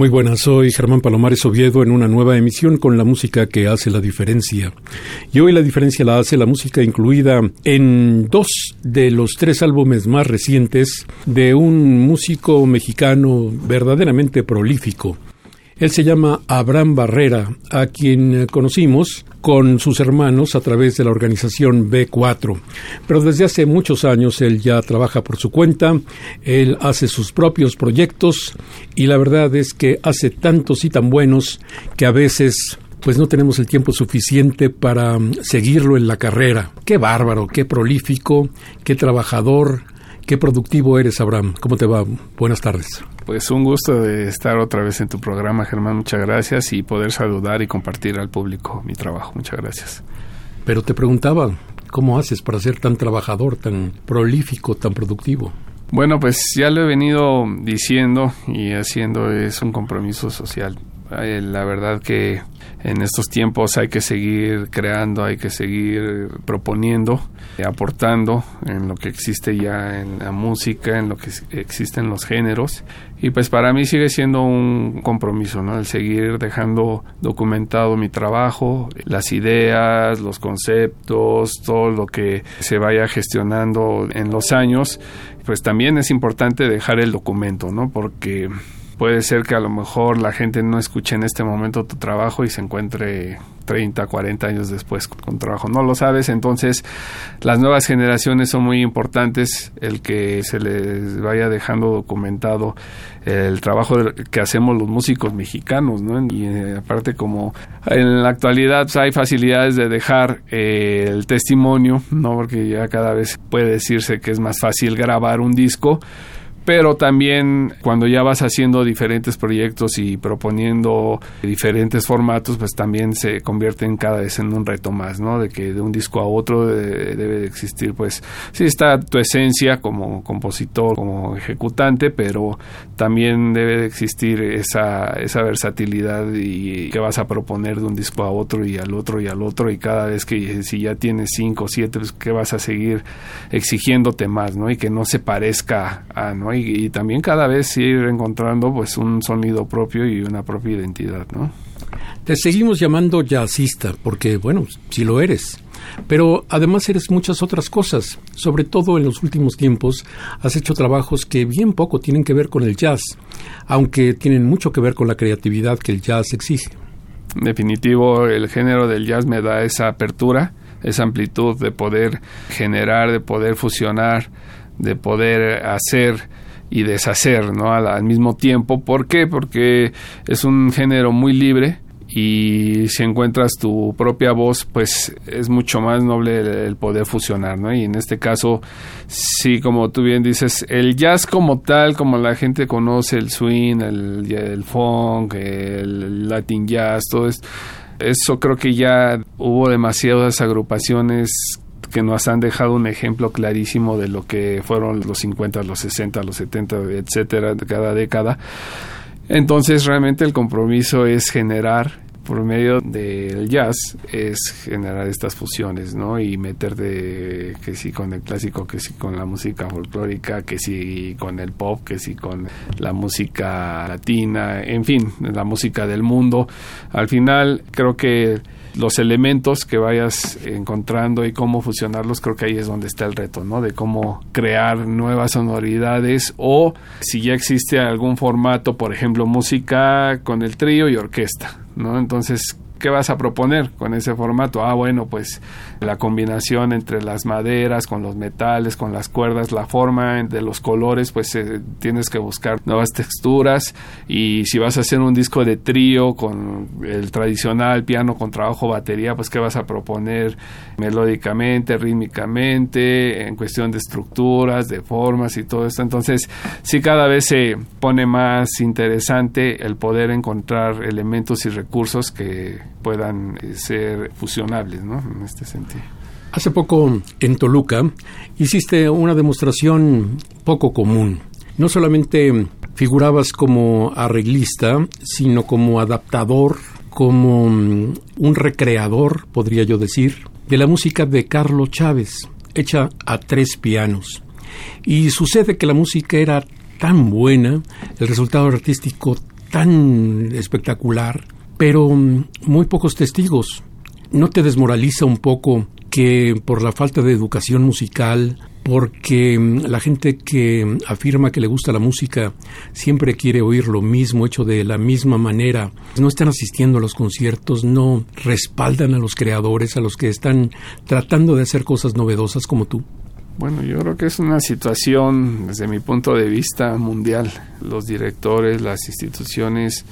Muy buenas, soy Germán Palomares Oviedo en una nueva emisión con la música que hace la diferencia. Y hoy la diferencia la hace la música incluida en dos de los tres álbumes más recientes de un músico mexicano verdaderamente prolífico. Él se llama Abraham Barrera, a quien conocimos con sus hermanos a través de la organización B4. Pero desde hace muchos años él ya trabaja por su cuenta, él hace sus propios proyectos y la verdad es que hace tantos y tan buenos que a veces pues no tenemos el tiempo suficiente para mm, seguirlo en la carrera. Qué bárbaro, qué prolífico, qué trabajador, qué productivo eres, Abraham. ¿Cómo te va? Buenas tardes. Pues un gusto de estar otra vez en tu programa, Germán. Muchas gracias y poder saludar y compartir al público mi trabajo. Muchas gracias. Pero te preguntaba, ¿cómo haces para ser tan trabajador, tan prolífico, tan productivo? Bueno, pues ya lo he venido diciendo y haciendo es un compromiso social. Eh, la verdad que en estos tiempos hay que seguir creando, hay que seguir proponiendo, aportando en lo que existe ya en la música, en lo que existen los géneros. Y pues para mí sigue siendo un compromiso, ¿no? El seguir dejando documentado mi trabajo, las ideas, los conceptos, todo lo que se vaya gestionando en los años. Pues también es importante dejar el documento, ¿no? Porque puede ser que a lo mejor la gente no escuche en este momento tu trabajo y se encuentre 30, 40 años después con trabajo. No lo sabes, entonces las nuevas generaciones son muy importantes, el que se les vaya dejando documentado el trabajo que hacemos los músicos mexicanos, ¿no? Y eh, aparte como en la actualidad pues, hay facilidades de dejar eh, el testimonio, ¿no? Porque ya cada vez puede decirse que es más fácil grabar un disco pero también cuando ya vas haciendo diferentes proyectos y proponiendo diferentes formatos, pues también se convierte en cada vez en un reto más, ¿no? De que de un disco a otro debe de existir, pues sí está tu esencia como compositor, como ejecutante, pero también debe de existir esa, esa versatilidad y que vas a proponer de un disco a otro y al otro y al otro y cada vez que si ya tienes cinco o siete, pues que vas a seguir exigiéndote más, ¿no? Y que no se parezca a, ¿no? También cada vez ir encontrando pues un sonido propio y una propia identidad, ¿no? Te seguimos llamando jazzista porque, bueno, si lo eres. Pero además eres muchas otras cosas. Sobre todo en los últimos tiempos has hecho trabajos que bien poco tienen que ver con el jazz, aunque tienen mucho que ver con la creatividad que el jazz exige. Definitivo, el género del jazz me da esa apertura, esa amplitud de poder generar, de poder fusionar, de poder hacer y deshacer ¿no? al, mismo tiempo. ¿Por qué? Porque es un género muy libre y si encuentras tu propia voz, pues es mucho más noble el, poder fusionar, ¿no? Y en este caso, sí, como tú bien dices, el jazz como tal, como la gente conoce, el swing, el, el funk, el latin jazz, todo esto, eso creo que ya hubo demasiadas agrupaciones que nos han dejado un ejemplo clarísimo de lo que fueron los 50, los 60, los 70, etcétera, de cada década. Entonces, realmente el compromiso es generar por medio del jazz es generar estas fusiones, ¿no? Y meterte que sí con el clásico, que sí con la música folclórica, que sí con el pop, que sí con la música latina, en fin, la música del mundo. Al final creo que los elementos que vayas encontrando y cómo fusionarlos, creo que ahí es donde está el reto, ¿no? De cómo crear nuevas sonoridades o si ya existe algún formato, por ejemplo, música con el trío y orquesta, ¿no? Entonces, ¿qué vas a proponer con ese formato? Ah, bueno, pues la combinación entre las maderas, con los metales, con las cuerdas, la forma de los colores, pues eh, tienes que buscar nuevas texturas y si vas a hacer un disco de trío con el tradicional piano con trabajo batería, pues qué vas a proponer melódicamente, rítmicamente, en cuestión de estructuras, de formas y todo esto. Entonces, sí cada vez se pone más interesante el poder encontrar elementos y recursos que puedan eh, ser fusionables, ¿no? En este sentido. Hace poco en Toluca hiciste una demostración poco común. No solamente figurabas como arreglista, sino como adaptador, como mm, un recreador, podría yo decir, de la música de Carlos Chávez, hecha a tres pianos. Y sucede que la música era tan buena, el resultado artístico tan espectacular, pero mm, muy pocos testigos. ¿No te desmoraliza un poco que por la falta de educación musical, porque mm, la gente que afirma que le gusta la música siempre quiere oír lo mismo, hecho de la misma manera, no están asistiendo a los conciertos, no respaldan a los creadores, a los que están tratando de hacer cosas novedosas como tú? Bueno, yo creo que es una situación, desde mi punto de vista, mundial. Los directores, las instituciones,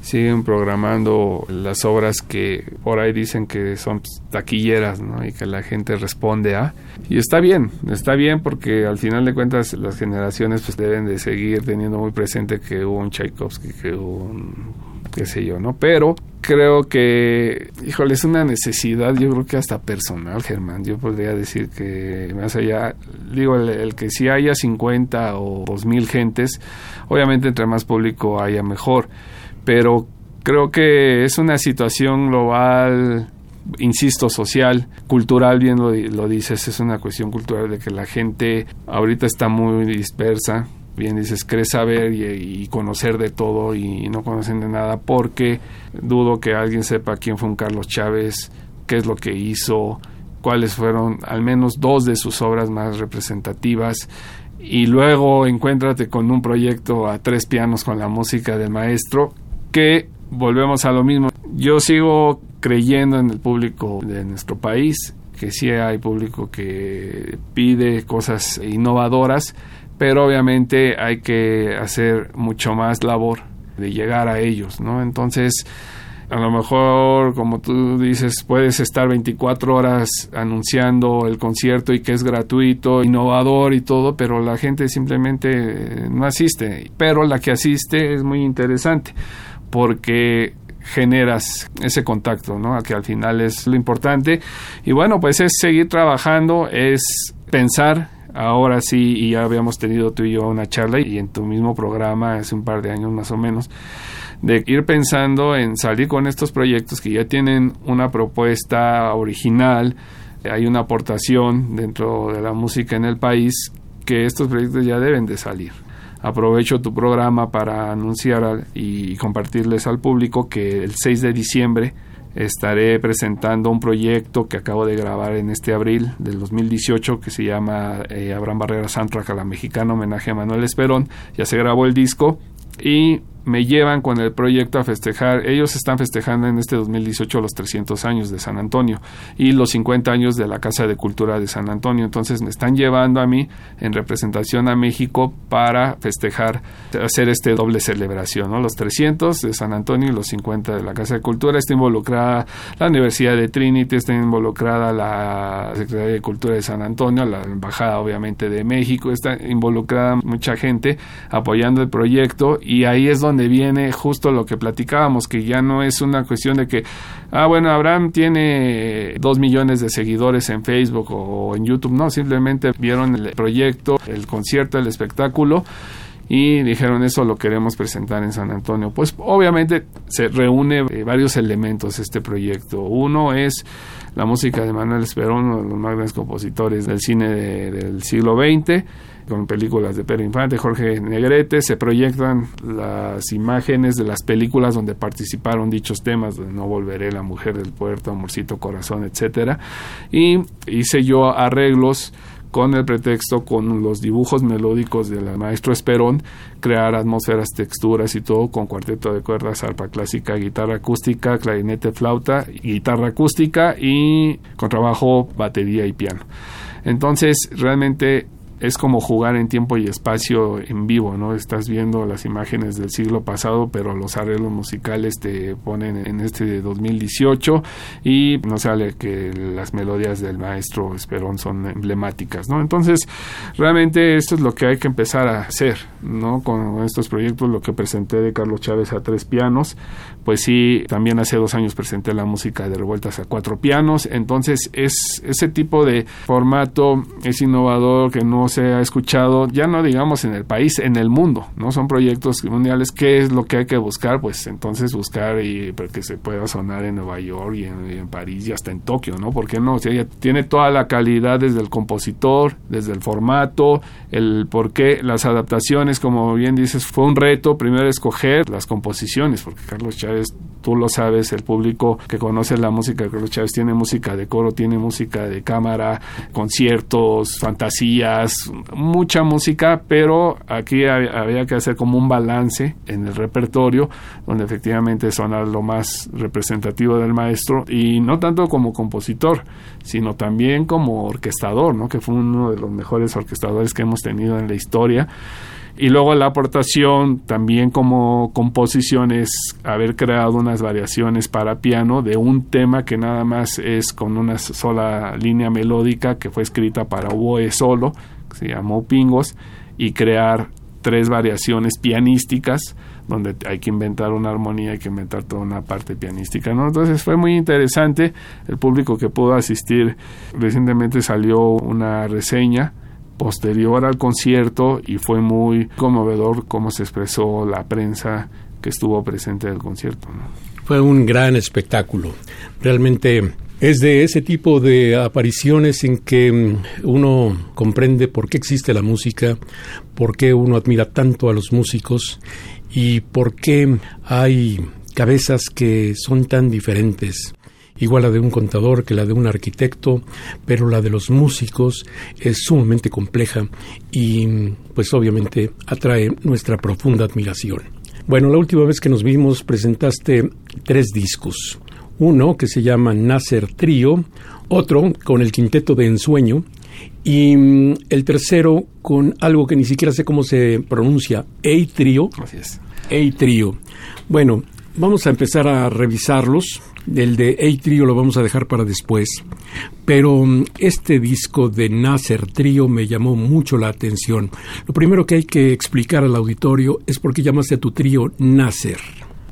siguen programando las obras que por ahí dicen que son taquilleras ¿no? y que la gente responde a. Y está bien está bien porque al final de cuentas las generaciones pues deben de seguir teniendo muy presente que hubo un Tchaikovsky que hubo un qué sé yo no pero creo que híjole es una necesidad yo creo que hasta personal Germán. Yo podría decir que más allá digo el, el que si haya 50 o 2000 gentes obviamente entre más público haya mejor pero creo que es una situación global insisto, social, cultural, bien lo, dices, es una cuestión cultural de que la gente ahorita está muy dispersa, bien dices, cree saber y, y, conocer de todo y no conocen de nada porque dudo que alguien sepa quién fue un Carlos Chávez, qué es lo que hizo, cuáles fueron al menos dos de sus obras más representativas y luego encuéntrate con un proyecto a tres pianos con la música del maestro que volvemos a lo mismo. Yo sigo creyendo en el público de nuestro país, que sí hay público que pide cosas innovadoras, pero obviamente hay que hacer mucho más labor de llegar a ellos, ¿no? Entonces, a lo mejor, como tú dices, puedes estar 24 horas anunciando el concierto y que es gratuito, innovador y todo, pero la gente simplemente no asiste. Pero la que asiste es muy interesante porque generas ese contacto, ¿no? Que al final es lo importante. Y bueno, pues es seguir trabajando, es pensar. Ahora sí, y ya habíamos tenido tú y yo una charla y en tu mismo programa hace un par de años más o menos, de ir pensando en salir con estos proyectos que ya tienen una propuesta original, hay una aportación dentro de la música en el país, que estos proyectos ya deben de salir aprovecho tu programa para anunciar y compartirles al público que el 6 de diciembre estaré presentando un proyecto que acabo de grabar en este abril del 2018 que se llama eh, Abraham Barrera Soundtrack a la Mexicana, homenaje a Manuel Esperón. Ya se grabó el disco y me llevan con el proyecto a festejar. Ellos están festejando en este 2018 los 300 años de San Antonio y los 50 años de la Casa de Cultura de San Antonio. Entonces me están llevando a mí en representación a México para festejar, hacer este doble celebración, ¿no? Los 300 de San Antonio y los 50 de la Casa de Cultura. Está involucrada la Universidad de Trinity, está involucrada la Secretaría de Cultura de San Antonio, la Embajada obviamente de México, está involucrada mucha gente apoyando el proyecto y ahí es donde donde viene justo lo que platicábamos, que ya no es una cuestión de que, ah, bueno, Abraham tiene dos millones de seguidores en Facebook o en YouTube, no, simplemente vieron el proyecto, el concierto, el espectáculo y dijeron eso lo queremos presentar en San Antonio. Pues obviamente se reúne eh, varios elementos este proyecto. Uno es la música de Manuel Esperón, uno de los más grandes compositores del cine del siglo XX, con películas de Pedro Infante, Jorge Negrete, se proyectan las imágenes de las películas donde participaron dichos temas, de No Volveré, La Mujer del Puerto, Amorcito Corazón, etcétera, y hice yo arreglos con el pretexto, con los dibujos melódicos del maestro Esperón, crear atmósferas, texturas y todo con cuarteto de cuerdas, arpa clásica, guitarra acústica, clarinete, flauta, guitarra acústica y con trabajo, batería y piano. Entonces, realmente es como jugar en tiempo y espacio en vivo, ¿no? Estás viendo las imágenes del siglo pasado, pero los arreglos musicales te ponen en este de 2018 y no sale que las melodías del maestro Esperón son emblemáticas, ¿no? Entonces, realmente esto es lo que hay que empezar a hacer, ¿no? Con estos proyectos, lo que presenté de Carlos Chávez a tres pianos, pues sí, también hace dos años presenté la música de Revueltas a cuatro pianos, entonces es ese tipo de formato es innovador que no se ha escuchado, ya no digamos en el país, en el mundo, ¿no? Son proyectos mundiales, ¿qué es lo que hay que buscar? Pues entonces buscar y que se pueda sonar en Nueva York y en, París y hasta en Tokio, ¿no? porque no? O sea, tiene toda la calidad desde el compositor, desde el formato, el por qué, las adaptaciones, como bien dices, fue un reto primero escoger las composiciones, porque Carlos Chávez, tú lo sabes, el público que conoce la música de Carlos Chávez tiene música de coro, tiene música de cámara, conciertos, fantasías, mucha música, pero aquí había que hacer como un balance en el repertorio, donde efectivamente suena lo más representativo del maestro, y no tanto como compositor, sino también como orquestador, ¿no? que fue uno de los mejores orquestadores que hemos tenido en la historia. Y luego la aportación también como composición es haber creado unas variaciones para piano de un tema que nada más es con una sola línea melódica que fue escrita para oboe solo, se llamó Pingos, y crear tres variaciones pianísticas donde hay que inventar una armonía, hay que inventar toda una parte pianística, ¿no? Entonces fue muy interesante, el público que pudo asistir, recientemente salió una reseña posterior al concierto y fue muy conmovedor cómo se expresó la prensa que estuvo presente del concierto. Fue un gran espectáculo. Realmente es de ese tipo de apariciones en que mm, uno comprende por qué existe la música, por qué uno admira tanto a los músicos y por qué hay cabezas que son tan diferentes igual la de un contador que la de un arquitecto, pero la de los músicos es sumamente compleja y pues obviamente atrae nuestra profunda admiración. Bueno, la última vez que nos vimos presentaste tres discos uno que se llama Nasser Trío, otro con el quinteto de ensueño y mm, el tercero con algo que ni siquiera sé cómo se pronuncia, Ei Trío. Así es. Ei Trío. Bueno, vamos a empezar a revisarlos. El de Ei Trío lo vamos a dejar para después. Pero mm, este disco de Nasser Trío me llamó mucho la atención. Lo primero que hay que explicar al auditorio es por qué llamaste a tu trío Nasser.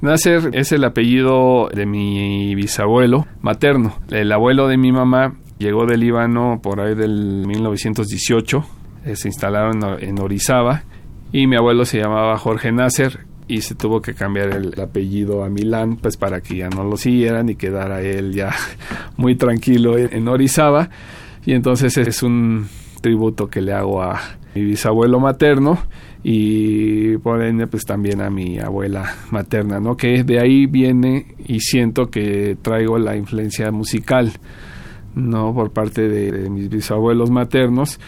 Nasser es el apellido de mi bisabuelo materno. El abuelo de mi mamá llegó del Líbano por ahí del 1918. Eh, se instalaron en Orizaba y mi abuelo se llamaba Jorge Nasser y se tuvo que cambiar el apellido a Milán pues para que ya no lo siguieran y quedara él ya muy tranquilo en Orizaba y entonces es un tributo que le hago a mi bisabuelo materno y por ende pues también a mi abuela materna, ¿no? Que de ahí viene y siento que traigo la influencia musical, ¿no? Por parte de, mis bisabuelos maternos.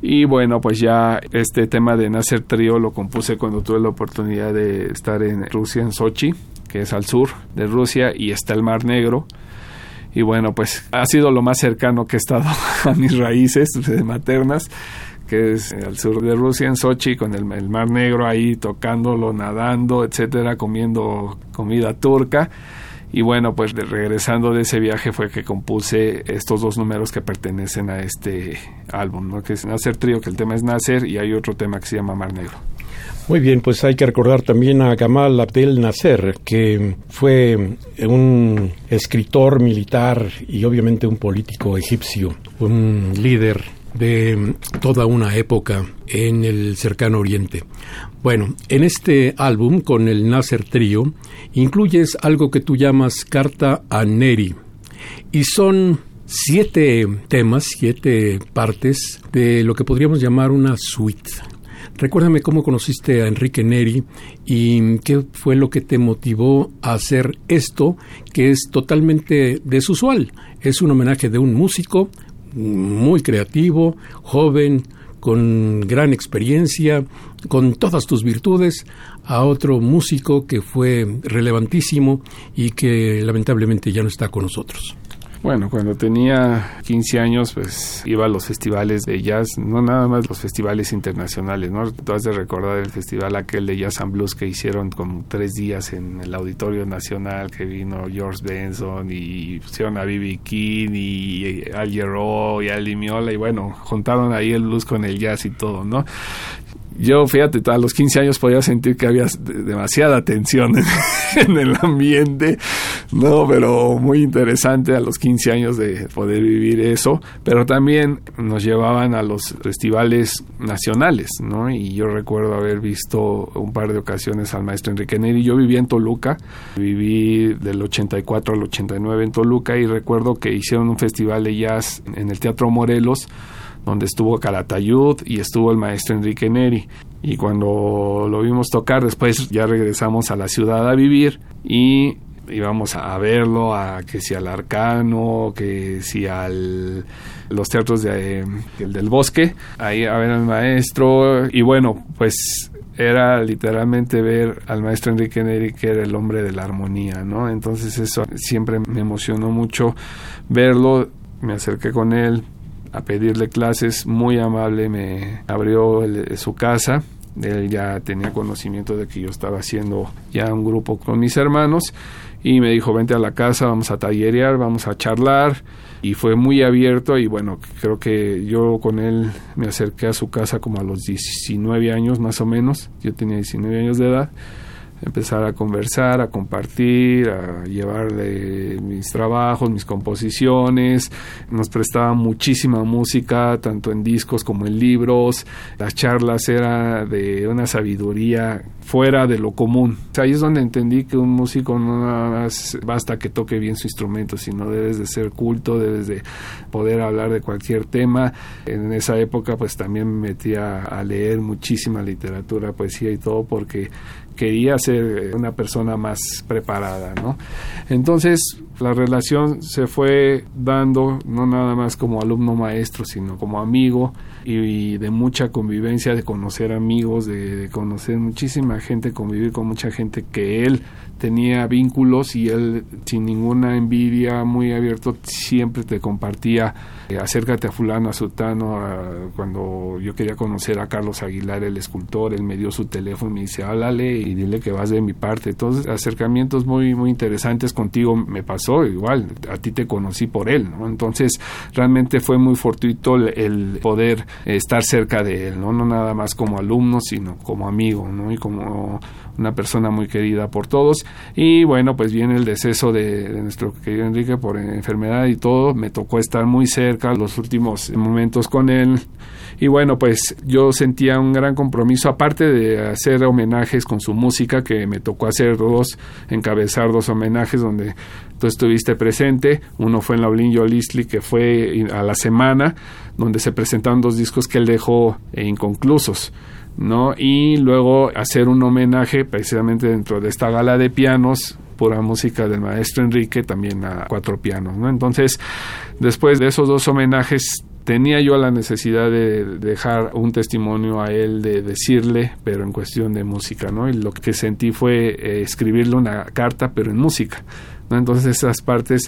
Y bueno, pues ya este tema de Nacer Trío lo compuse cuando tuve la oportunidad de estar en Rusia, en Sochi, que es al sur de Rusia, y está el Mar Negro. Y bueno, pues ha sido lo más cercano que he estado a mis raíces maternas que es al sur de Rusia, en Sochi, con el, Mar Negro ahí tocándolo, nadando, etcétera, comiendo comida turca. Y bueno, pues regresando de ese viaje fue que compuse estos dos números que pertenecen a este álbum, ¿no? que es Nacer Trío, que el tema es Nacer, y hay otro tema que se llama Mar Negro. Muy bien, pues hay que recordar también a Gamal Abdel Nasser, que fue un escritor militar y obviamente un político egipcio, un líder de toda una época en el cercano oriente. Bueno, en este álbum con el Nasser Trio incluyes algo que tú llamas Carta a Neri y son siete temas, siete partes de lo que podríamos llamar una suite. Recuérdame cómo conociste a Enrique Neri y qué fue lo que te motivó a hacer esto, que es totalmente desusual. Es un homenaje de un músico muy creativo, joven, con gran experiencia, con todas tus virtudes, a otro músico que fue relevantísimo y que lamentablemente ya no está con nosotros. Bueno, cuando tenía 15 años, pues iba a los festivales de jazz, no nada más los festivales internacionales, ¿no? Tú has de recordar el festival aquel de Jazz and Blues que hicieron con tres días en el Auditorio Nacional, que vino George Benson y pusieron a B.B. King y Al Jarreau y Al Miola y bueno, juntaron ahí el blues con el jazz y todo, ¿no? Yo, fíjate, a los 15 años podía sentir que había demasiada tensión en, el ambiente, ¿no? Pero muy interesante a los 15 años de poder vivir eso, pero también nos llevaban a los festivales nacionales, ¿no? Y yo recuerdo haber visto un par de ocasiones al maestro Enrique Neri. Yo vivía en Toluca, viví del 84 al 89 en Toluca y recuerdo que hicieron un festival de jazz en el Teatro Morelos, donde estuvo Calatayud y estuvo el maestro Enrique Neri. Y cuando lo vimos tocar, después ya regresamos a la ciudad a vivir y íbamos a verlo, a que si al Arcano, que si al los teatros de, el del bosque, ahí a ver al maestro y bueno, pues era literalmente ver al maestro Enrique Neri que era el hombre de la armonía, ¿no? Entonces eso siempre me emocionó mucho verlo, me acerqué con él, a pedirle clases, muy amable me abrió su casa, él ya tenía conocimiento de que yo estaba haciendo ya un grupo con mis hermanos y me dijo vente a la casa, vamos a tallerear, vamos a charlar y fue muy abierto y bueno, creo que yo con él me acerqué a su casa como a los 19 años más o menos, yo tenía 19 años de edad empezar a conversar, a compartir, a llevarle mis trabajos, mis composiciones. Nos prestaba muchísima música, tanto en discos como en libros. Las charlas eran de una sabiduría fuera de lo común. ahí es donde entendí que un músico no basta que toque bien su instrumento, sino debes de ser culto, debes de poder hablar de cualquier tema. En esa época pues también me metía a leer muchísima literatura, poesía y todo porque quería ser una persona más preparada, ¿no? Entonces, la relación se fue dando no nada más como alumno maestro, sino como amigo y, de mucha convivencia, de conocer amigos, de, conocer muchísima gente, convivir con mucha gente que él tenía vínculos y él sin ninguna envidia, muy abierto, siempre te compartía, eh, acércate a fulano, a sutano, cuando yo quería conocer a Carlos Aguilar, el escultor, él me dio su teléfono y me dice, háblale y dile que vas de mi parte. Entonces, acercamientos muy, muy interesantes contigo me pasó, igual, a ti te conocí por él, ¿no? Entonces, realmente fue muy fortuito el, poder estar cerca de él, ¿no? No nada más como alumno, sino como amigo, ¿no? Y como una persona muy querida por todos. Y bueno, pues viene el deceso de, nuestro querido Enrique por enfermedad y todo. Me tocó estar muy cerca los últimos momentos con él. Y bueno, pues yo sentía un gran compromiso, aparte de hacer homenajes con su música, que me tocó hacer dos, encabezar dos homenajes donde tú estuviste presente. Uno fue en la Olin Yolistli, que fue a la semana, donde se presentaron dos discos que él dejó inconclusos. ¿No? Y luego hacer un homenaje precisamente dentro de esta gala de pianos pura música del maestro Enrique, también a cuatro pianos, ¿no? Entonces, después de esos dos homenajes, tenía yo la necesidad de dejar un testimonio a él, de decirle, pero en cuestión de música, ¿no? Y lo que sentí fue eh, escribirle una carta, pero en música. ¿no? Entonces esas partes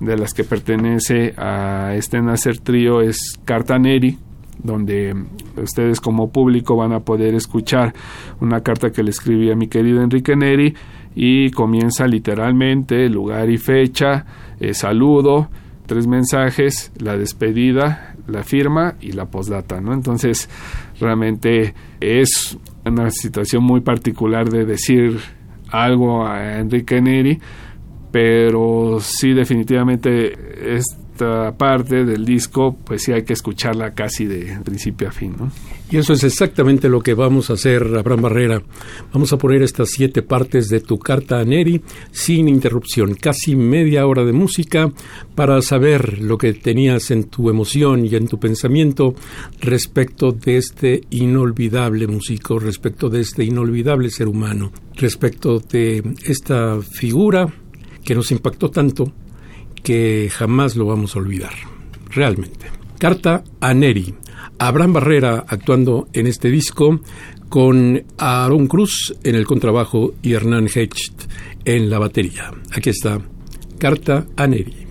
de las que pertenece a este Nacer Trío es Carta Neri, donde ustedes como público van a poder escuchar una carta que le escribí a mi querido Enrique Neri y comienza literalmente lugar y fecha, eh, saludo, tres mensajes, la despedida, la firma y la postdata, ¿no? Entonces, realmente es una situación muy particular de decir algo a Enrique Neri, pero sí definitivamente es esta parte del disco, pues sí hay que escucharla casi de principio a fin. Y eso es exactamente lo que vamos a hacer, Abraham Barrera. Vamos a poner estas siete partes de tu carta a Neri sin interrupción, casi media hora de música para saber lo que tenías en tu emoción y en tu pensamiento respecto de este inolvidable músico, respecto de este inolvidable ser humano, respecto de esta figura que nos impactó tanto que jamás lo vamos a olvidar, realmente. Carta a Neri. Abraham Barrera actuando en este disco con Aaron Cruz en el contrabajo y Hernán Hecht en la batería. Aquí está, Carta a Neri.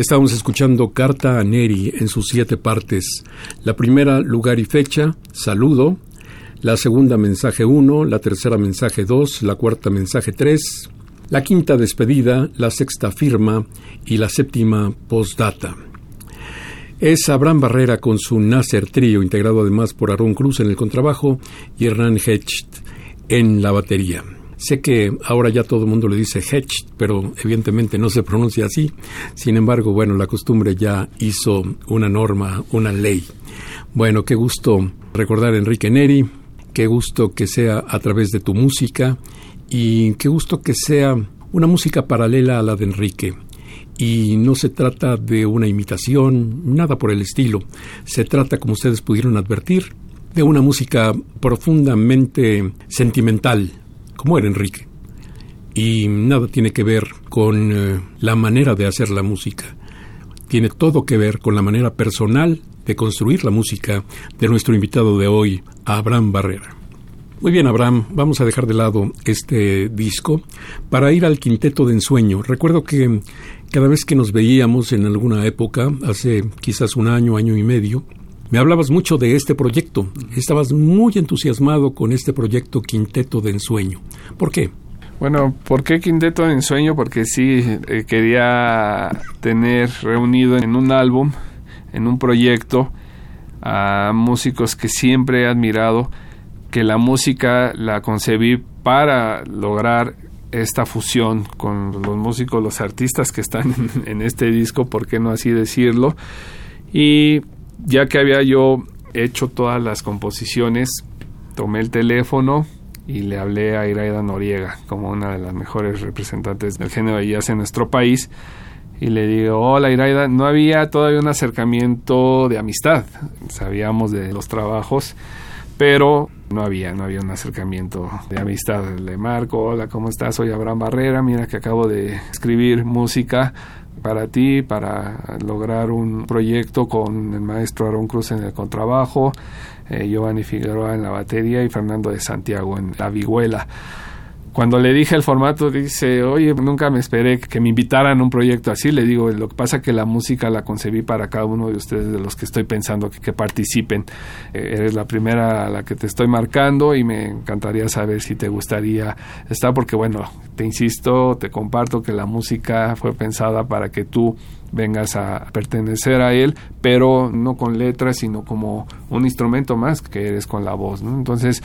Estábamos escuchando Carta a Neri en sus siete partes. La primera, lugar y fecha, saludo. La segunda, mensaje 1. La tercera, mensaje 2. La cuarta, mensaje 3. La quinta, despedida. La sexta, firma. Y la séptima, postdata. Es Abraham Barrera con su Nasser Trío, integrado además por Aaron Cruz en el contrabajo y Hernán Hecht en la batería. Sé que ahora ya todo el mundo le dice Hedge, pero evidentemente no se pronuncia así. Sin embargo, bueno, la costumbre ya hizo una norma, una ley. Bueno, qué gusto recordar a Enrique Neri, qué gusto que sea a través de tu música y qué gusto que sea una música paralela a la de Enrique. Y no se trata de una imitación, nada por el estilo. Se trata, como ustedes pudieron advertir, de una música profundamente sentimental, como era Enrique. Y nada tiene que ver con eh, la manera de hacer la música. Tiene todo que ver con la manera personal de construir la música de nuestro invitado de hoy, Abraham Barrera. Muy bien, Abraham, vamos a dejar de lado este disco para ir al quinteto de ensueño. Recuerdo que cada vez que nos veíamos en alguna época, hace quizás un año, año y medio, me hablabas mucho de este proyecto. Estabas muy entusiasmado con este proyecto Quinteto de Ensueño. ¿Por qué? Bueno, ¿por qué Quinteto de Ensueño? Porque sí eh, quería tener reunido en un álbum, en un proyecto, a músicos que siempre he admirado, que la música la concebí para lograr esta fusión con los músicos, los artistas que están en, en este disco, ¿por qué no así decirlo? Y ya que había yo hecho todas las composiciones, tomé el teléfono y le hablé a Iraida Noriega como una de las mejores representantes del género de jazz en nuestro país y le digo, hola Iraida, no había todavía un acercamiento de amistad, sabíamos de los trabajos, pero no había, no había un acercamiento de amistad. Le marco, hola, ¿cómo estás? Soy Abraham Barrera, mira que acabo de escribir música para ti, para lograr un proyecto con el maestro Aaron Cruz en el contrabajo, eh, Giovanni Figueroa en la batería y Fernando de Santiago en la vihuela. Cuando le dije el formato, dice, oye, nunca me esperé que me invitaran a un proyecto así. Le digo, lo que pasa es que la música la concebí para cada uno de ustedes de los que estoy pensando que, participen. Eh, eres la primera a la que te estoy marcando y me encantaría saber si te gustaría estar, porque bueno, te insisto, te comparto que la música fue pensada para que tú vengas a pertenecer a él, pero no con letras, sino como un instrumento más que eres con la voz, ¿no? Entonces,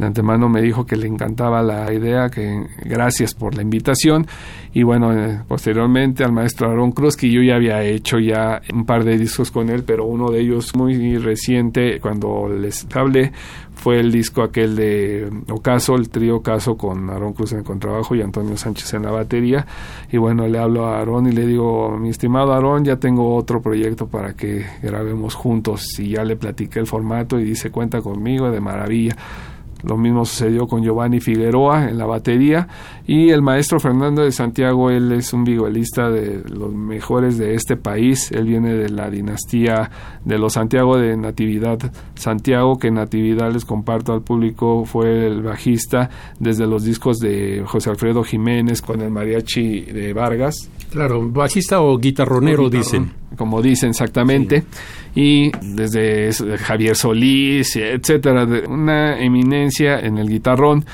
de antemano me dijo que le encantaba la idea, que gracias por la invitación. Y bueno, eh, posteriormente al maestro Aaron Cruz, que yo ya había hecho ya un par de discos con él, pero uno de ellos muy reciente, cuando les hablé, fue el disco aquel de Ocaso, el trío Ocaso con Aaron Cruz en el contrabajo y Antonio Sánchez en la batería. Y bueno, le hablo a Aaron y le digo, mi estimado Aaron, ya tengo otro proyecto para que grabemos juntos. Y ya le platiqué el formato y dice, cuenta conmigo, de maravilla. Lo mismo sucedió con Giovanni Figueroa en la batería y el maestro Fernando de Santiago, él es un violista de los mejores de este país, él viene de la dinastía de los Santiago de Natividad Santiago, que Natividad les comparto al público fue el bajista desde los discos de José Alfredo Jiménez con el mariachi de Vargas. Claro, bajista o guitarronero dicen. Como dicen exactamente y desde Javier Solís, etcétera, una eminencia en el guitarrón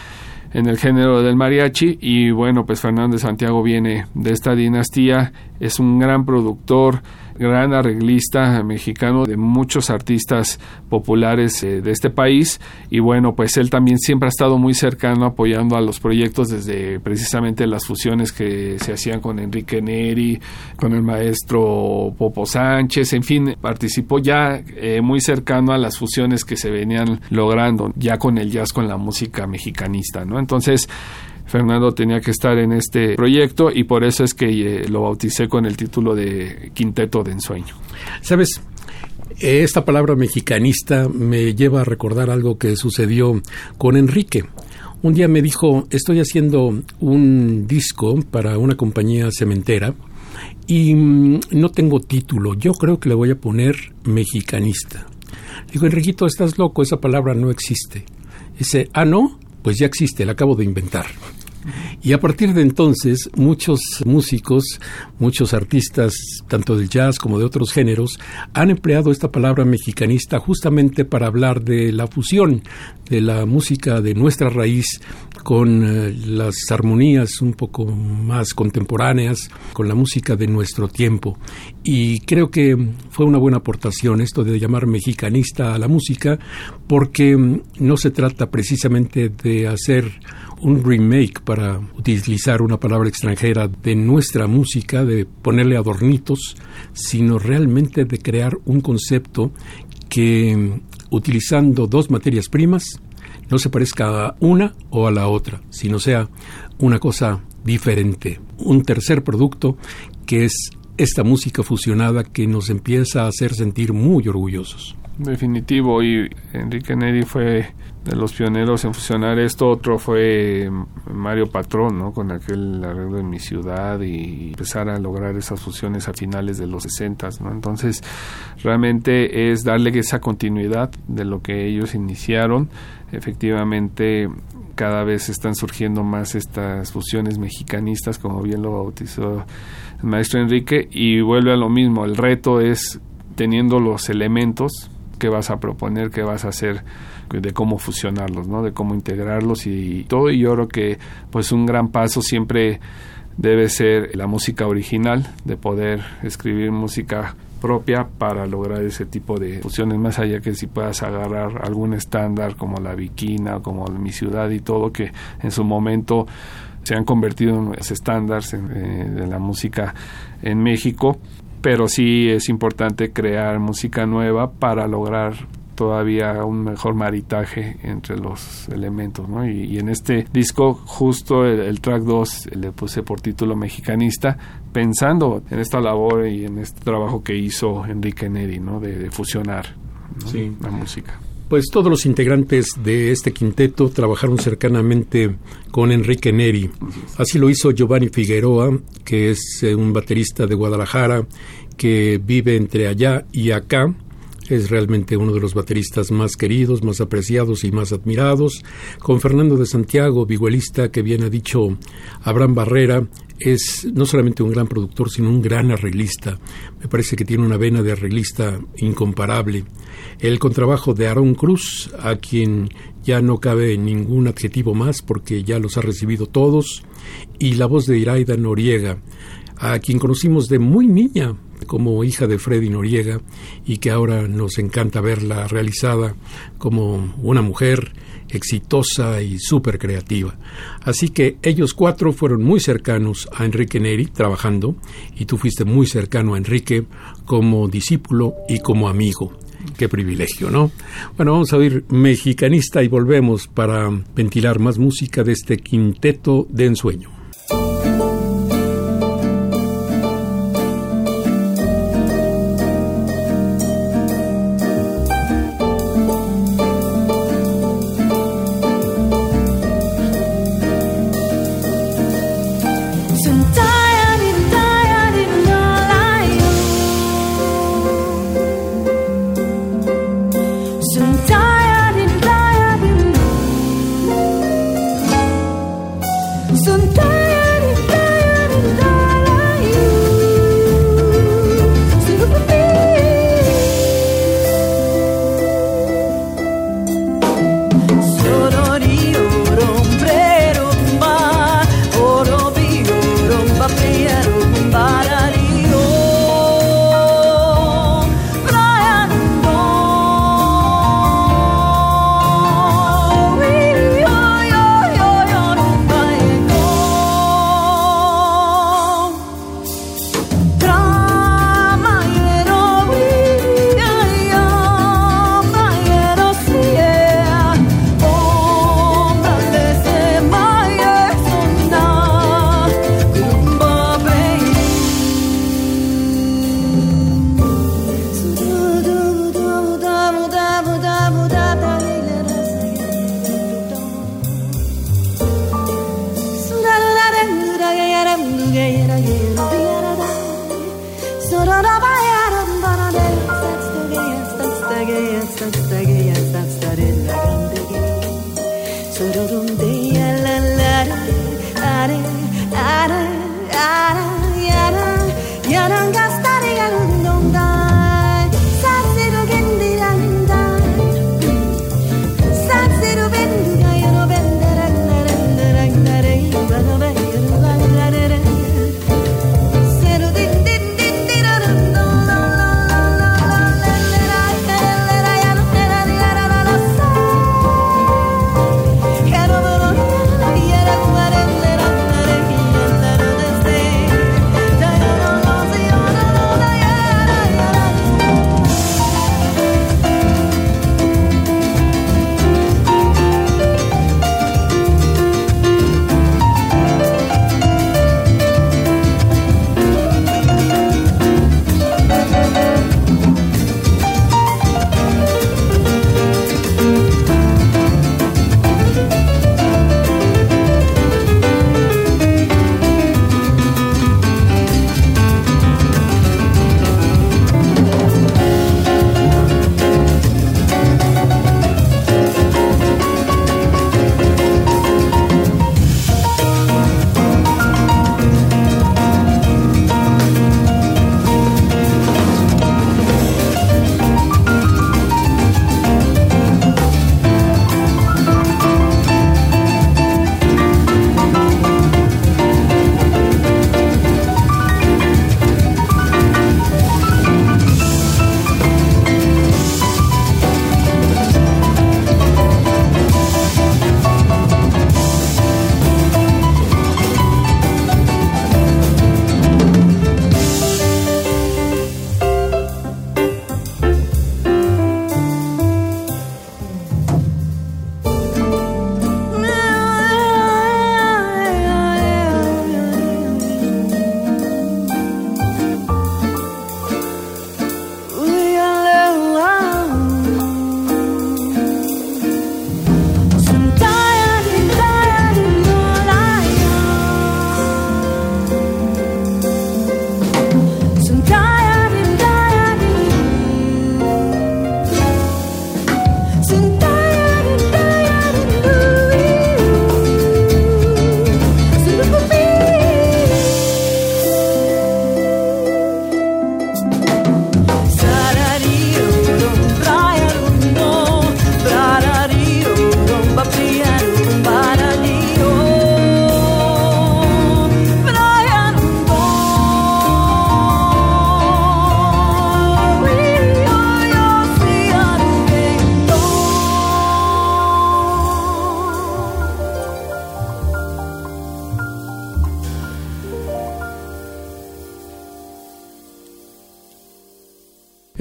en el género del mariachi y bueno, pues Fernando de Santiago viene de esta dinastía, es un gran productor, gran arreglista mexicano de muchos artistas populares eh, de este país y bueno, pues él también siempre ha estado muy cercano apoyando a los proyectos desde precisamente las fusiones que se hacían con Enrique Neri, con el maestro Popo Sánchez, en fin, participó ya eh, muy cercano a las fusiones que se venían logrando ya con el jazz con la música mexicanista, ¿no? Entonces, Fernando tenía que estar en este proyecto y por eso es que eh, lo bauticé con el título de Quinteto de Ensueño. Sabes, esta palabra mexicanista me lleva a recordar algo que sucedió con Enrique. Un día me dijo, estoy haciendo un disco para una compañía cementera y mm, no tengo título, yo creo que le voy a poner mexicanista. Digo, Enriquito, estás loco, esa palabra no existe. Dice, ah, no, pues ya existe, la acabo de inventar. Y a partir de entonces, muchos músicos, muchos artistas, tanto del jazz como de otros géneros, han empleado esta palabra mexicanista justamente para hablar de la fusión de la música de nuestra raíz con eh, las armonías un poco más contemporáneas, con la música de nuestro tiempo. Y creo que fue una buena aportación esto de llamar mexicanista a la música, porque mm, no se trata precisamente de hacer un remake para utilizar una palabra extranjera de nuestra música, de ponerle adornitos, sino realmente de crear un concepto que mm, utilizando dos materias primas no se parezca a una o a la otra, sino sea una cosa diferente, un tercer producto que es esta música fusionada que nos empieza a hacer sentir muy orgullosos. Definitivo, y Enrique Neri fue de los pioneros en fusionar esto. Otro fue Mario Patrón, ¿no? Con aquel arreglo en mi ciudad y empezar a lograr esas fusiones a finales de los 60, ¿no? Entonces, realmente es darle esa continuidad de lo que ellos iniciaron. Efectivamente, cada vez están surgiendo más estas fusiones mexicanistas, como bien lo bautizó el maestro Enrique, y vuelve a lo mismo. El reto es teniendo los elementos qué vas a proponer, qué vas a hacer, de cómo fusionarlos, ¿no? De cómo integrarlos y todo. Y yo creo que pues un gran paso siempre debe ser la música original, de poder escribir música propia para lograr ese tipo de fusiones, más allá que si puedas agarrar algún estándar como la Viquina, como Mi Ciudad y todo, que en su momento se han convertido en estándares eh, de la música en México pero sí es importante crear música nueva para lograr todavía un mejor maritaje entre los elementos, ¿no? Y, en este disco, justo el, track 2 le puse por título Mexicanista, pensando en esta labor y en este trabajo que hizo Enrique Neri, ¿no? De, fusionar la música. Pues todos los integrantes de este quinteto trabajaron cercanamente con Enrique Neri. Así lo hizo Giovanni Figueroa, que es eh, un baterista de Guadalajara que vive entre allá y acá. Es realmente uno de los bateristas más queridos, más apreciados y más admirados. Con Fernando de Santiago, viguelista que bien ha dicho Abraham Barrera, es no solamente un gran productor, sino un gran arreglista. Me parece que tiene una vena de arreglista incomparable. El contrabajo de Aaron Cruz, a quien ya no cabe ningún adjetivo más porque ya los ha recibido todos, y la voz de Iraida Noriega, a quien conocimos de muy niña como hija de Freddy Noriega y que ahora nos encanta verla realizada como una mujer exitosa y súper creativa. Así que ellos cuatro fueron muy cercanos a Enrique Neri trabajando y tú fuiste muy cercano a Enrique como discípulo y como amigo. Qué privilegio, ¿no? Bueno, vamos a oír Mexicanista y volvemos para ventilar más música de este quinteto de ensueño.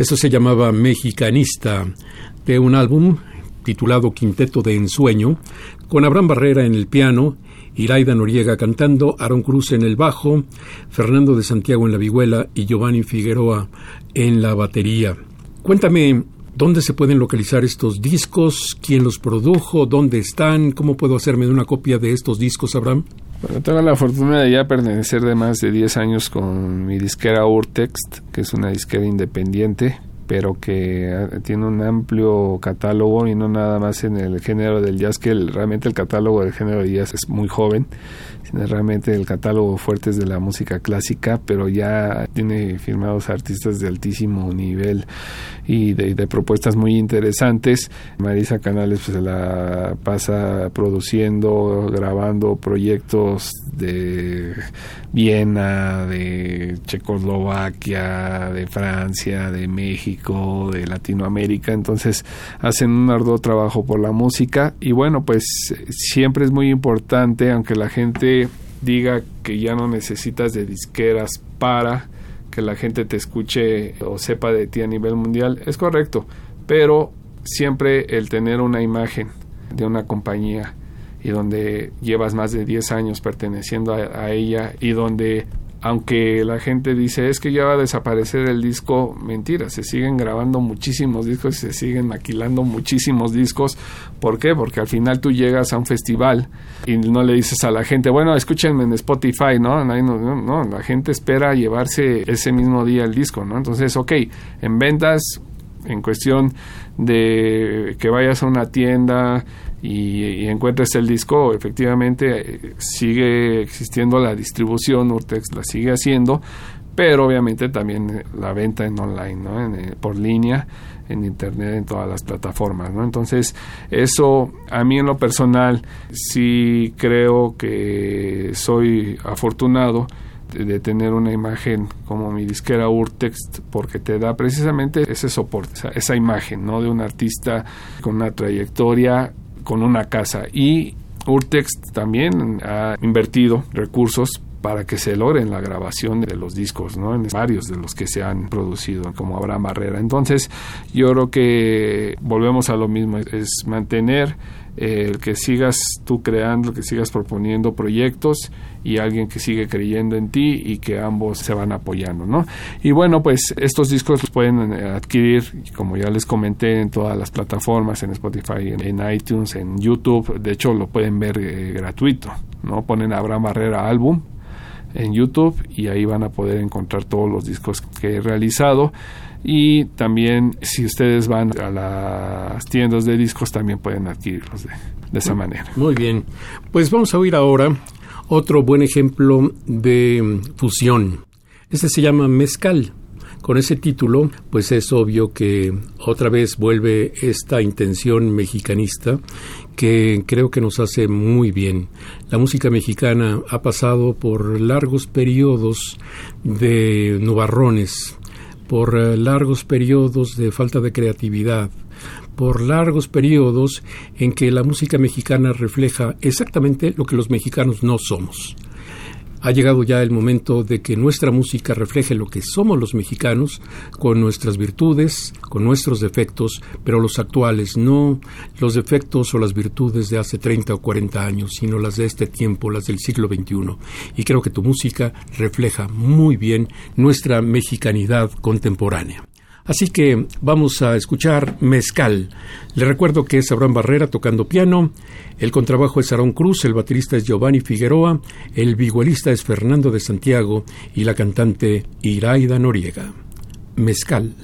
Eso se llamaba Mexicanista, de un álbum titulado Quinteto de Ensueño, con Abraham Barrera en el piano, Iraida Noriega cantando, Aaron Cruz en el bajo, Fernando de Santiago en la vihuela y Giovanni Figueroa en la batería. Cuéntame, ¿dónde se pueden localizar estos discos? ¿Quién los produjo? ¿Dónde están? ¿Cómo puedo hacerme una copia de estos discos, Abraham? Bueno, tengo la fortuna de ya pertenecer de más de 10 años con mi disquera Urtext, que es una disquera independiente pero que ah, tiene un amplio catálogo y no nada más en el género del jazz, que realmente el catálogo del género del jazz es muy joven, sino realmente el catálogo fuerte es de la música clásica, pero ya tiene firmados artistas de altísimo nivel y de, propuestas muy interesantes. Marisa Canales pues, se la pasa produciendo, grabando proyectos de Viena, de Checoslovaquia, de Francia, de México, de Latinoamérica, entonces hacen un arduo trabajo por la música. Y bueno, pues siempre es muy importante, aunque la gente diga que ya no necesitas de disqueras para que la gente te escuche o sepa de ti a nivel mundial, es correcto, pero siempre el tener una imagen de una compañía y donde llevas más de 10 años perteneciendo a, ella y donde aunque la gente dice es que ya va a desaparecer el disco, mentira, se siguen grabando muchísimos discos y se siguen maquilando muchísimos discos. ¿Por qué? Porque al final tú llegas a un festival y no le dices a la gente, bueno, escúchenme en Spotify, ¿no? No, no, no la gente espera llevarse ese mismo día el disco, ¿no? Entonces, ok, en ventas, en cuestión de que vayas a una tienda y, encuentres el disco, efectivamente eh, sigue existiendo la distribución, Urtex la sigue haciendo, pero obviamente también eh, la venta en online, ¿no? Eh, por línea, en internet, en todas las plataformas, ¿no? Entonces, eso a mí en lo personal sí creo que soy afortunado de tener una imagen como mi disquera Urtext porque te da precisamente ese soporte, esa, esa imagen, ¿no? De un artista con una trayectoria con una casa. Y Urtex también ha invertido recursos para que se logren la grabación de los discos, ¿no? En varios de los que se han producido, como Abraham Barrera. Entonces, yo creo que volvemos a lo mismo, es mantener el que sigas tú creando, que sigas proponiendo proyectos y alguien que sigue creyendo en ti y que ambos se van apoyando, ¿no? Y bueno, pues estos discos los pueden eh, adquirir, como ya les comenté, en todas las plataformas, en Spotify, en, iTunes, en YouTube, de hecho lo pueden ver eh, gratuito, ¿no? Ponen Abraham Barrera Álbum en YouTube y ahí van a poder encontrar todos los discos que he realizado y también si ustedes van a las tiendas de discos también pueden adquirirlos de, esa manera. Muy bien, pues vamos a oír ahora otro buen ejemplo de fusión. Este se llama Mezcal. Con ese título, pues es obvio que otra vez vuelve esta intención mexicanista que creo que nos hace muy bien. La música mexicana ha pasado por largos periodos de nubarrones, por eh, largos periodos de falta de creatividad, por largos periodos en que la música mexicana refleja exactamente lo que los mexicanos no somos. Ha llegado ya el momento de que nuestra música refleje lo que somos los mexicanos, con nuestras virtudes, con nuestros defectos, pero los actuales, no los defectos o las virtudes de hace 30 o 40 años, sino las de este tiempo, las del siglo XXI. Y creo que tu música refleja muy bien nuestra mexicanidad contemporánea. Así que vamos a escuchar Mezcal. Le recuerdo que es Abraham Barrera tocando piano, el contrabajo es Aarón Cruz, el baterista es Giovanni Figueroa, el vihuelista es Fernando de Santiago y la cantante Iraida Noriega. Mezcal.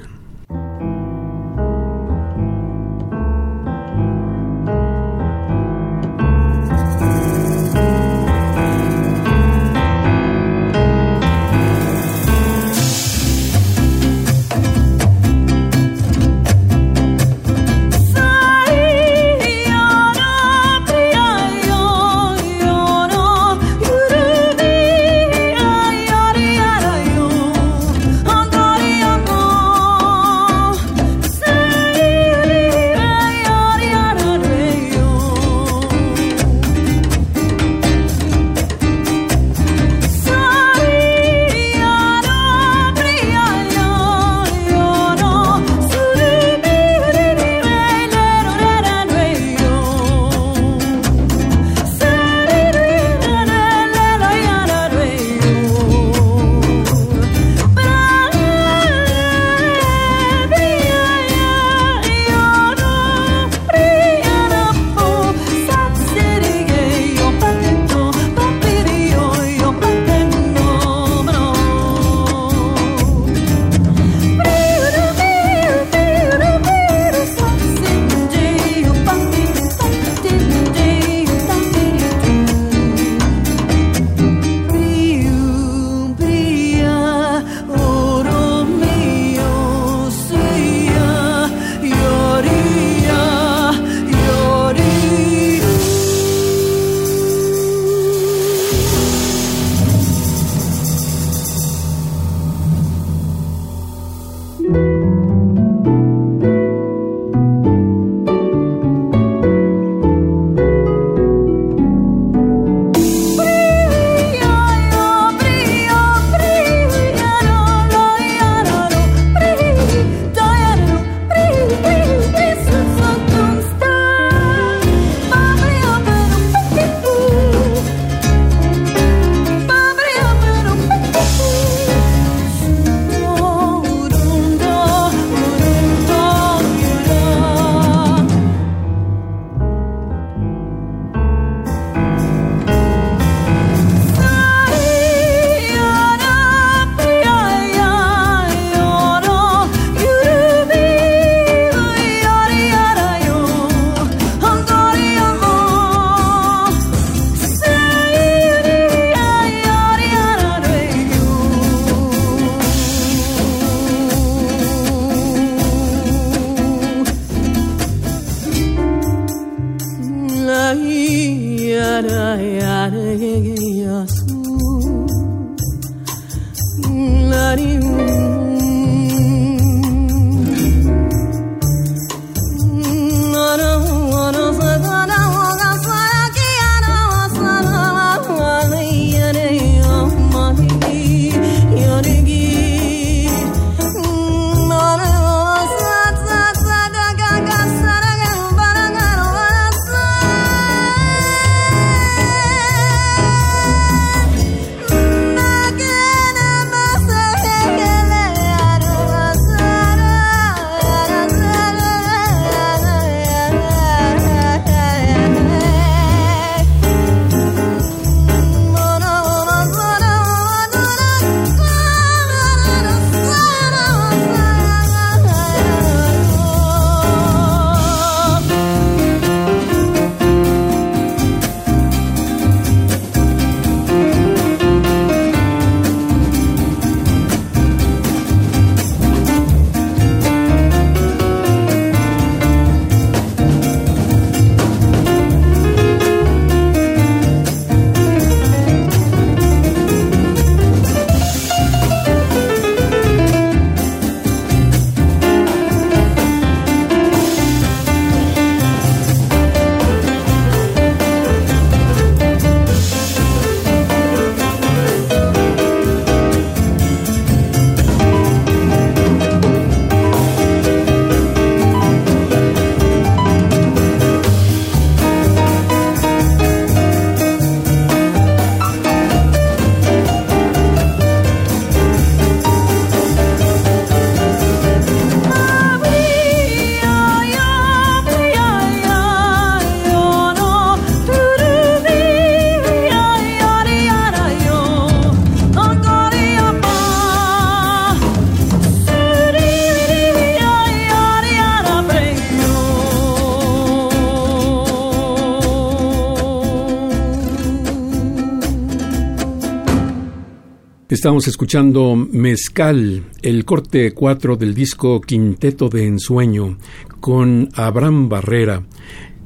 Estamos escuchando Mezcal, el corte 4 del disco Quinteto de Ensueño, con Abraham Barrera.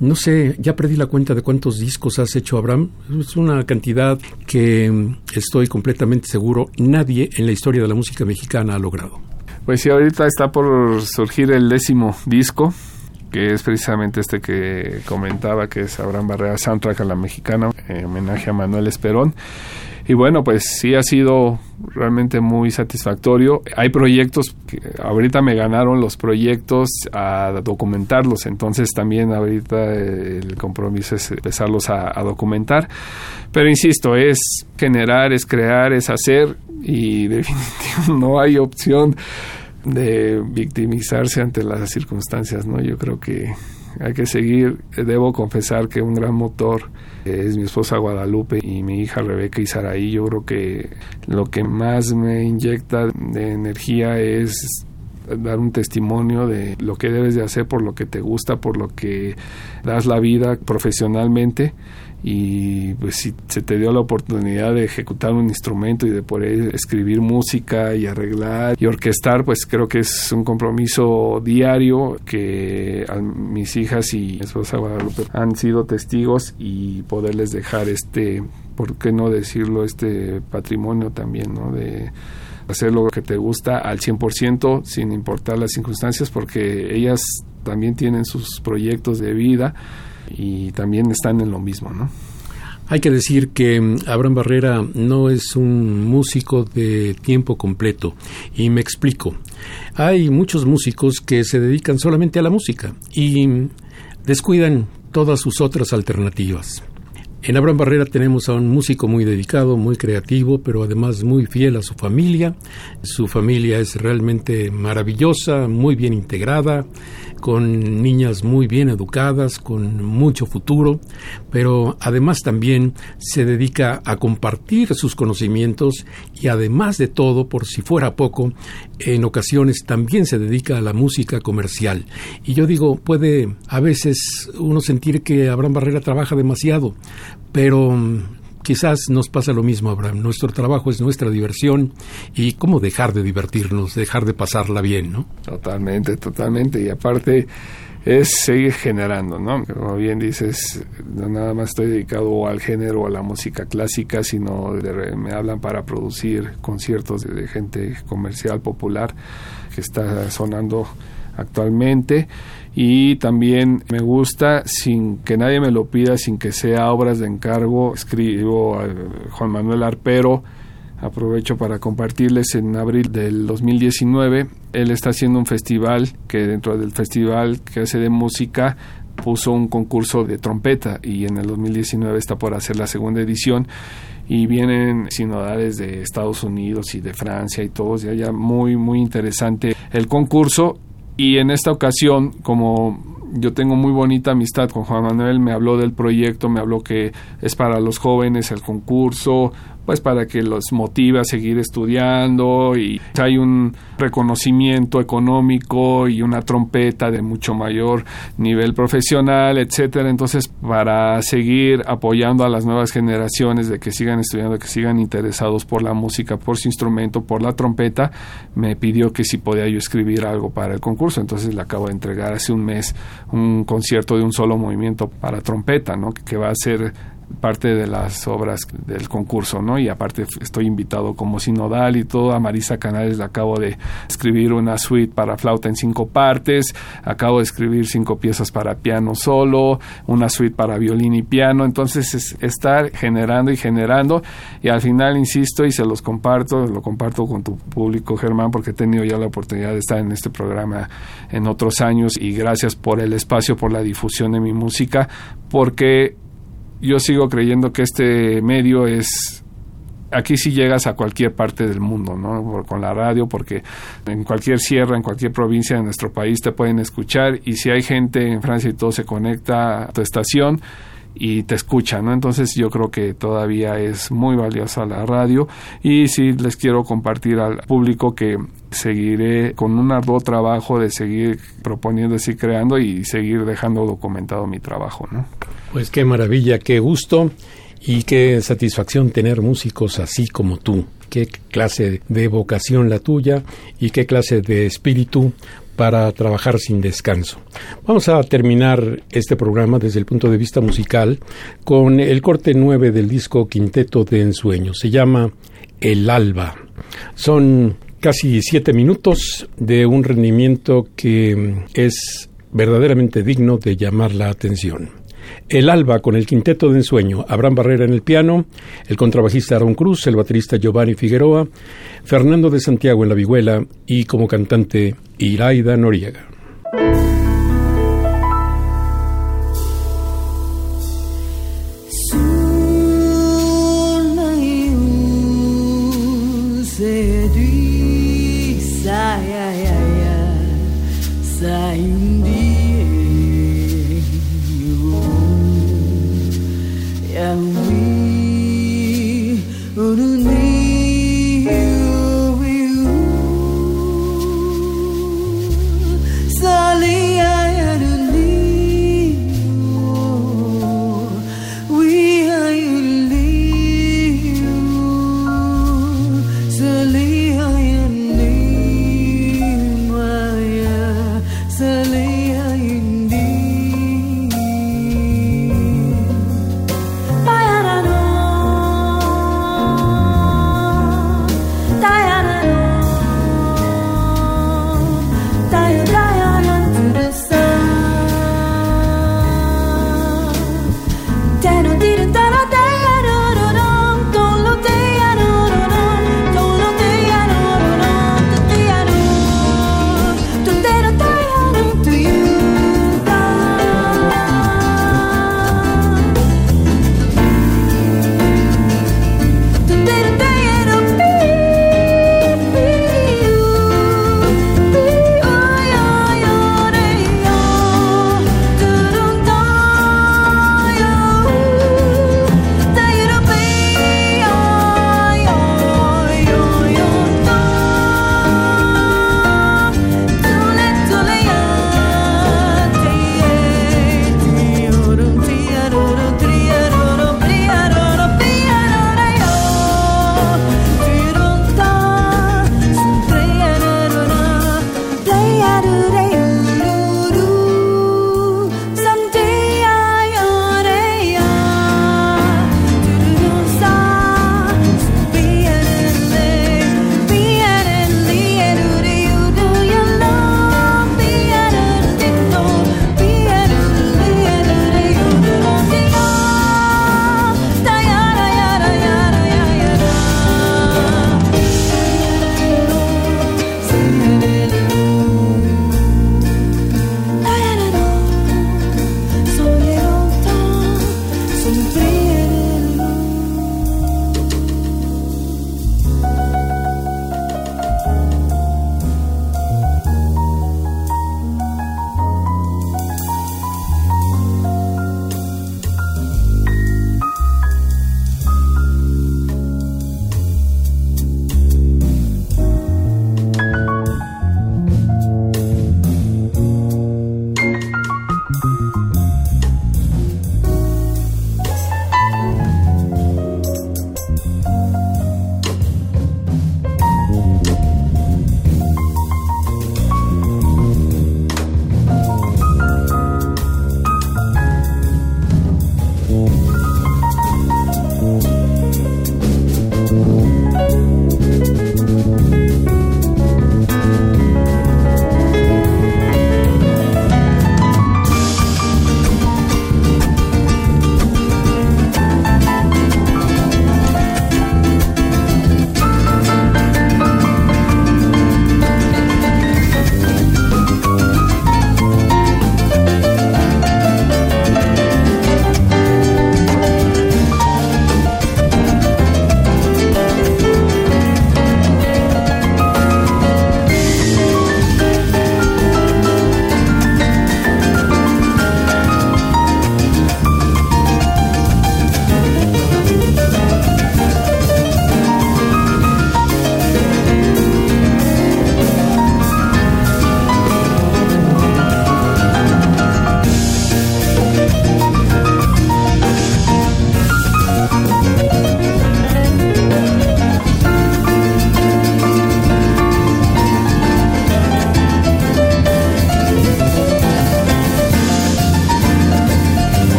No sé, ya perdí la cuenta de cuántos discos has hecho, Abraham. Es una cantidad que estoy completamente seguro nadie en la historia de la música mexicana ha logrado. Pues sí, ahorita está por surgir el décimo disco, que es precisamente este que comentaba, que es Abraham Barrera Soundtrack a la Mexicana, en homenaje a Manuel Esperón. Y bueno, pues sí ha sido realmente muy satisfactorio. Hay proyectos, que ahorita me ganaron los proyectos a documentarlos, entonces también ahorita el compromiso es empezarlos a, documentar. Pero insisto, es generar, es crear, es hacer y definitivamente no hay opción de victimizarse ante las circunstancias, ¿no? Yo creo que hay que seguir. Debo confesar que un gran motor es mi esposa Guadalupe y mi hija Rebeca y Saraí. Yo creo que lo que más me inyecta de energía es dar un testimonio de lo que debes de hacer por lo que te gusta, por lo que das la vida profesionalmente y pues si se te dio la oportunidad de ejecutar un instrumento y de poder escribir música y arreglar y orquestar, pues creo que es un compromiso diario que mis hijas y mi esposa Guadalupe han sido testigos y poderles dejar este, ¿por qué no decirlo? Este patrimonio también, ¿no? De hacer lo que te gusta al 100% sin importar las circunstancias porque ellas también tienen sus proyectos de vida y también están en lo mismo, ¿no? Hay que decir que mm, Abraham Barrera no es un músico de tiempo completo y me explico. Hay muchos músicos que se dedican solamente a la música y descuidan todas sus otras alternativas. En Abraham Barrera tenemos a un músico muy dedicado, muy creativo, pero además muy fiel a su familia. Su familia es realmente maravillosa, muy bien integrada, con niñas muy bien educadas, con mucho futuro, pero además también se dedica a compartir sus conocimientos y además de todo, por si fuera poco, en ocasiones también se dedica a la música comercial. Y yo digo, puede a veces uno sentir que Abraham Barrera trabaja demasiado, pero mm, quizás nos pasa lo mismo, Abraham. Nuestro trabajo es nuestra diversión y cómo dejar de divertirnos, dejar de pasarla bien, ¿no? Totalmente, totalmente. Y aparte, es seguir generando, ¿no? Como bien dices, no nada más estoy dedicado al género, o a la música clásica, sino me hablan para producir conciertos de, de gente comercial popular que está sonando actualmente y también me gusta sin que nadie me lo pida, sin que sea obras de encargo, escribo a Juan Manuel Arpero, aprovecho para compartirles en abril del 2019, él está haciendo un festival que dentro del festival que hace de música puso un concurso de trompeta y en el 2019 está por hacer la segunda edición y vienen sinodales de Estados Unidos y de Francia y todos, y allá muy muy interesante el concurso y en esta ocasión, como yo tengo muy bonita amistad con Juan Manuel, me habló del proyecto, me habló que es para los jóvenes el concurso, pues para que los motive a seguir estudiando y hay un reconocimiento económico y una trompeta de mucho mayor nivel profesional, etcétera. Entonces, para seguir apoyando a las nuevas generaciones de que sigan estudiando, que sigan interesados por la música, por su instrumento, por la trompeta, me pidió que si podía yo escribir algo para el concurso. Entonces, le acabo de entregar hace un mes un concierto de un solo movimiento para trompeta, ¿no? que va a ser parte de las obras del concurso, ¿no? Y aparte estoy invitado como sinodal y todo. A Marisa Canales le acabo de escribir una suite para flauta en cinco partes. Acabo de escribir cinco piezas para piano solo, una suite para violín y piano. Entonces es estar generando y generando. Y al final, insisto, y se los comparto, lo comparto con tu público, Germán, porque he tenido ya la oportunidad de estar en este programa en otros años. Y gracias por el espacio, por la difusión de mi música, porque yo sigo creyendo que este medio es aquí sí llegas a cualquier parte del mundo, ¿no? Con la radio, porque en cualquier sierra, en cualquier provincia de nuestro país te pueden escuchar y si hay gente en Francia y todo se conecta a tu estación y te escucha, ¿no? Entonces yo creo que todavía es muy valiosa la radio y sí les quiero compartir al público que seguiré con un arduo trabajo de seguir proponiendo, y creando y seguir dejando documentado mi trabajo, ¿no? Pues qué maravilla, qué gusto y qué satisfacción tener músicos así como tú. Qué clase de vocación la tuya y qué clase de espíritu para trabajar sin descanso. Vamos a terminar este programa desde el punto de vista musical con el corte 9 del disco Quinteto de Ensueño. Se llama El Alba. Son casi siete minutos de un rendimiento que es verdaderamente digno de llamar la atención. El Alba con el quinteto de ensueño, Abraham Barrera en el piano, el contrabajista Aaron Cruz, el baterista Giovanni Figueroa, Fernando de Santiago en la vihuela y como cantante Iraida Noriega.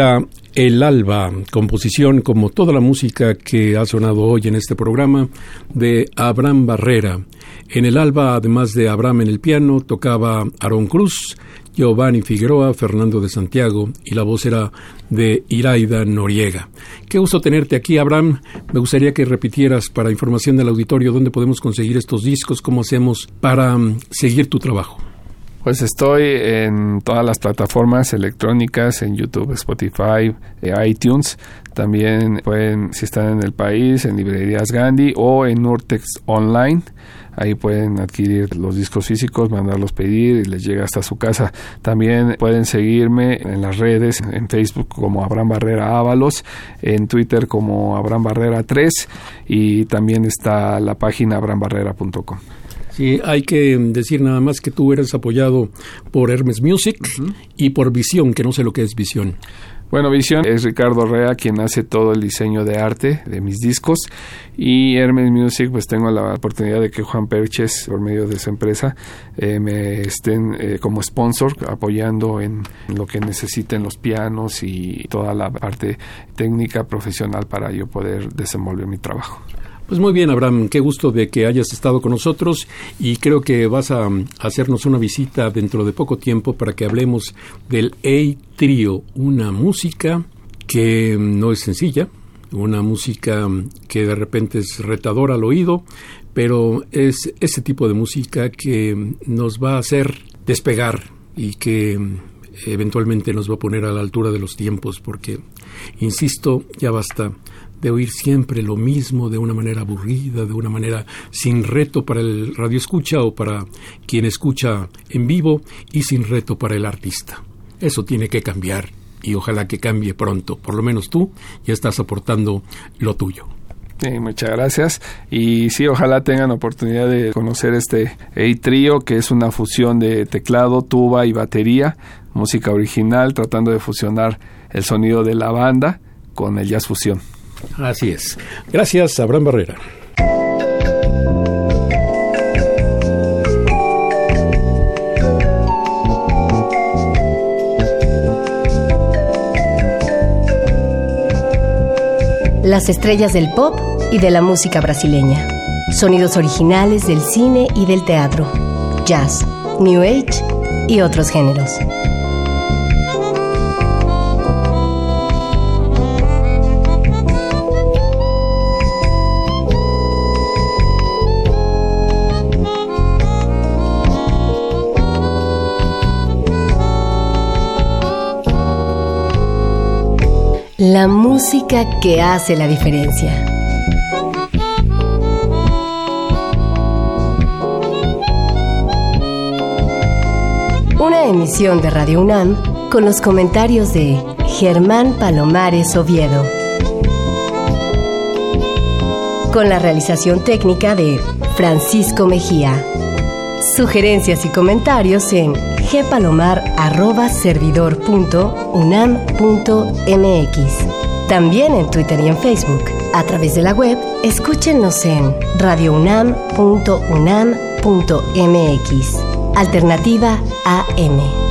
Era El Alba, composición como toda la música que ha sonado hoy en este programa de Abraham Barrera. En El Alba, además de Abraham en el piano, tocaba Aaron Cruz, Giovanni Figueroa, Fernando de Santiago y la voz era de Iraida Noriega. Qué gusto tenerte aquí, Abraham. Me gustaría que repitieras para información del auditorio dónde podemos conseguir estos discos, cómo hacemos para mm, seguir tu trabajo. Pues estoy en todas las plataformas electrónicas, en YouTube, Spotify, eh, iTunes. También pueden, si están en el país, en librerías Gandhi o en Nurtex Online. Ahí pueden adquirir los discos físicos, mandarlos pedir y les llega hasta su casa. También pueden seguirme en las redes, en Facebook como Abraham Barrera Ábalos, en Twitter como Abraham Barrera 3 y también está la página abrambarrera.com. Sí, hay que decir nada más que tú eres apoyado por Hermes Music y por Visión, que no sé lo que es Visión. Bueno, Visión es Ricardo Rea quien hace todo el diseño de arte de mis discos y Hermes Music pues tengo la oportunidad de que Juan Perches por medio de su empresa eh, me estén eh, como sponsor apoyando en, lo que necesiten los pianos y toda la parte técnica profesional para yo poder desenvolver mi trabajo. Pues muy bien, Abraham, qué gusto de que hayas estado con nosotros y creo que vas a hacernos una visita dentro de poco tiempo para que hablemos del A Trio, una música que no es sencilla, una música que de repente es retadora al oído, pero es ese tipo de música que nos va a hacer despegar y que eventualmente nos va a poner a la altura de los tiempos, porque, insisto, ya basta de oír siempre lo mismo de una manera aburrida, de una manera sin reto para el radio escucha o para quien escucha en vivo y sin reto para el artista. Eso tiene que cambiar y ojalá que cambie pronto. Por lo menos tú ya estás aportando lo tuyo. Sí, muchas gracias. Y sí, ojalá tengan oportunidad de conocer este A-Trio, que es una fusión de teclado, tuba y batería, música original, tratando de fusionar el sonido de la banda con el jazz fusión. Así es. Gracias, Abraham Barrera. Las estrellas del pop y de la música brasileña. Sonidos originales del cine y del teatro. Jazz, New Age y otros géneros. La música que hace la diferencia. Una emisión de Radio UNAM con los comentarios de Germán Palomares Oviedo. Con la realización técnica de Francisco Mejía. Sugerencias y comentarios en gpalomar.servidor.unam.mx. También en Twitter y en Facebook. A través de la web, escúchenos en radiounam.unam.mx. Alternativa AM.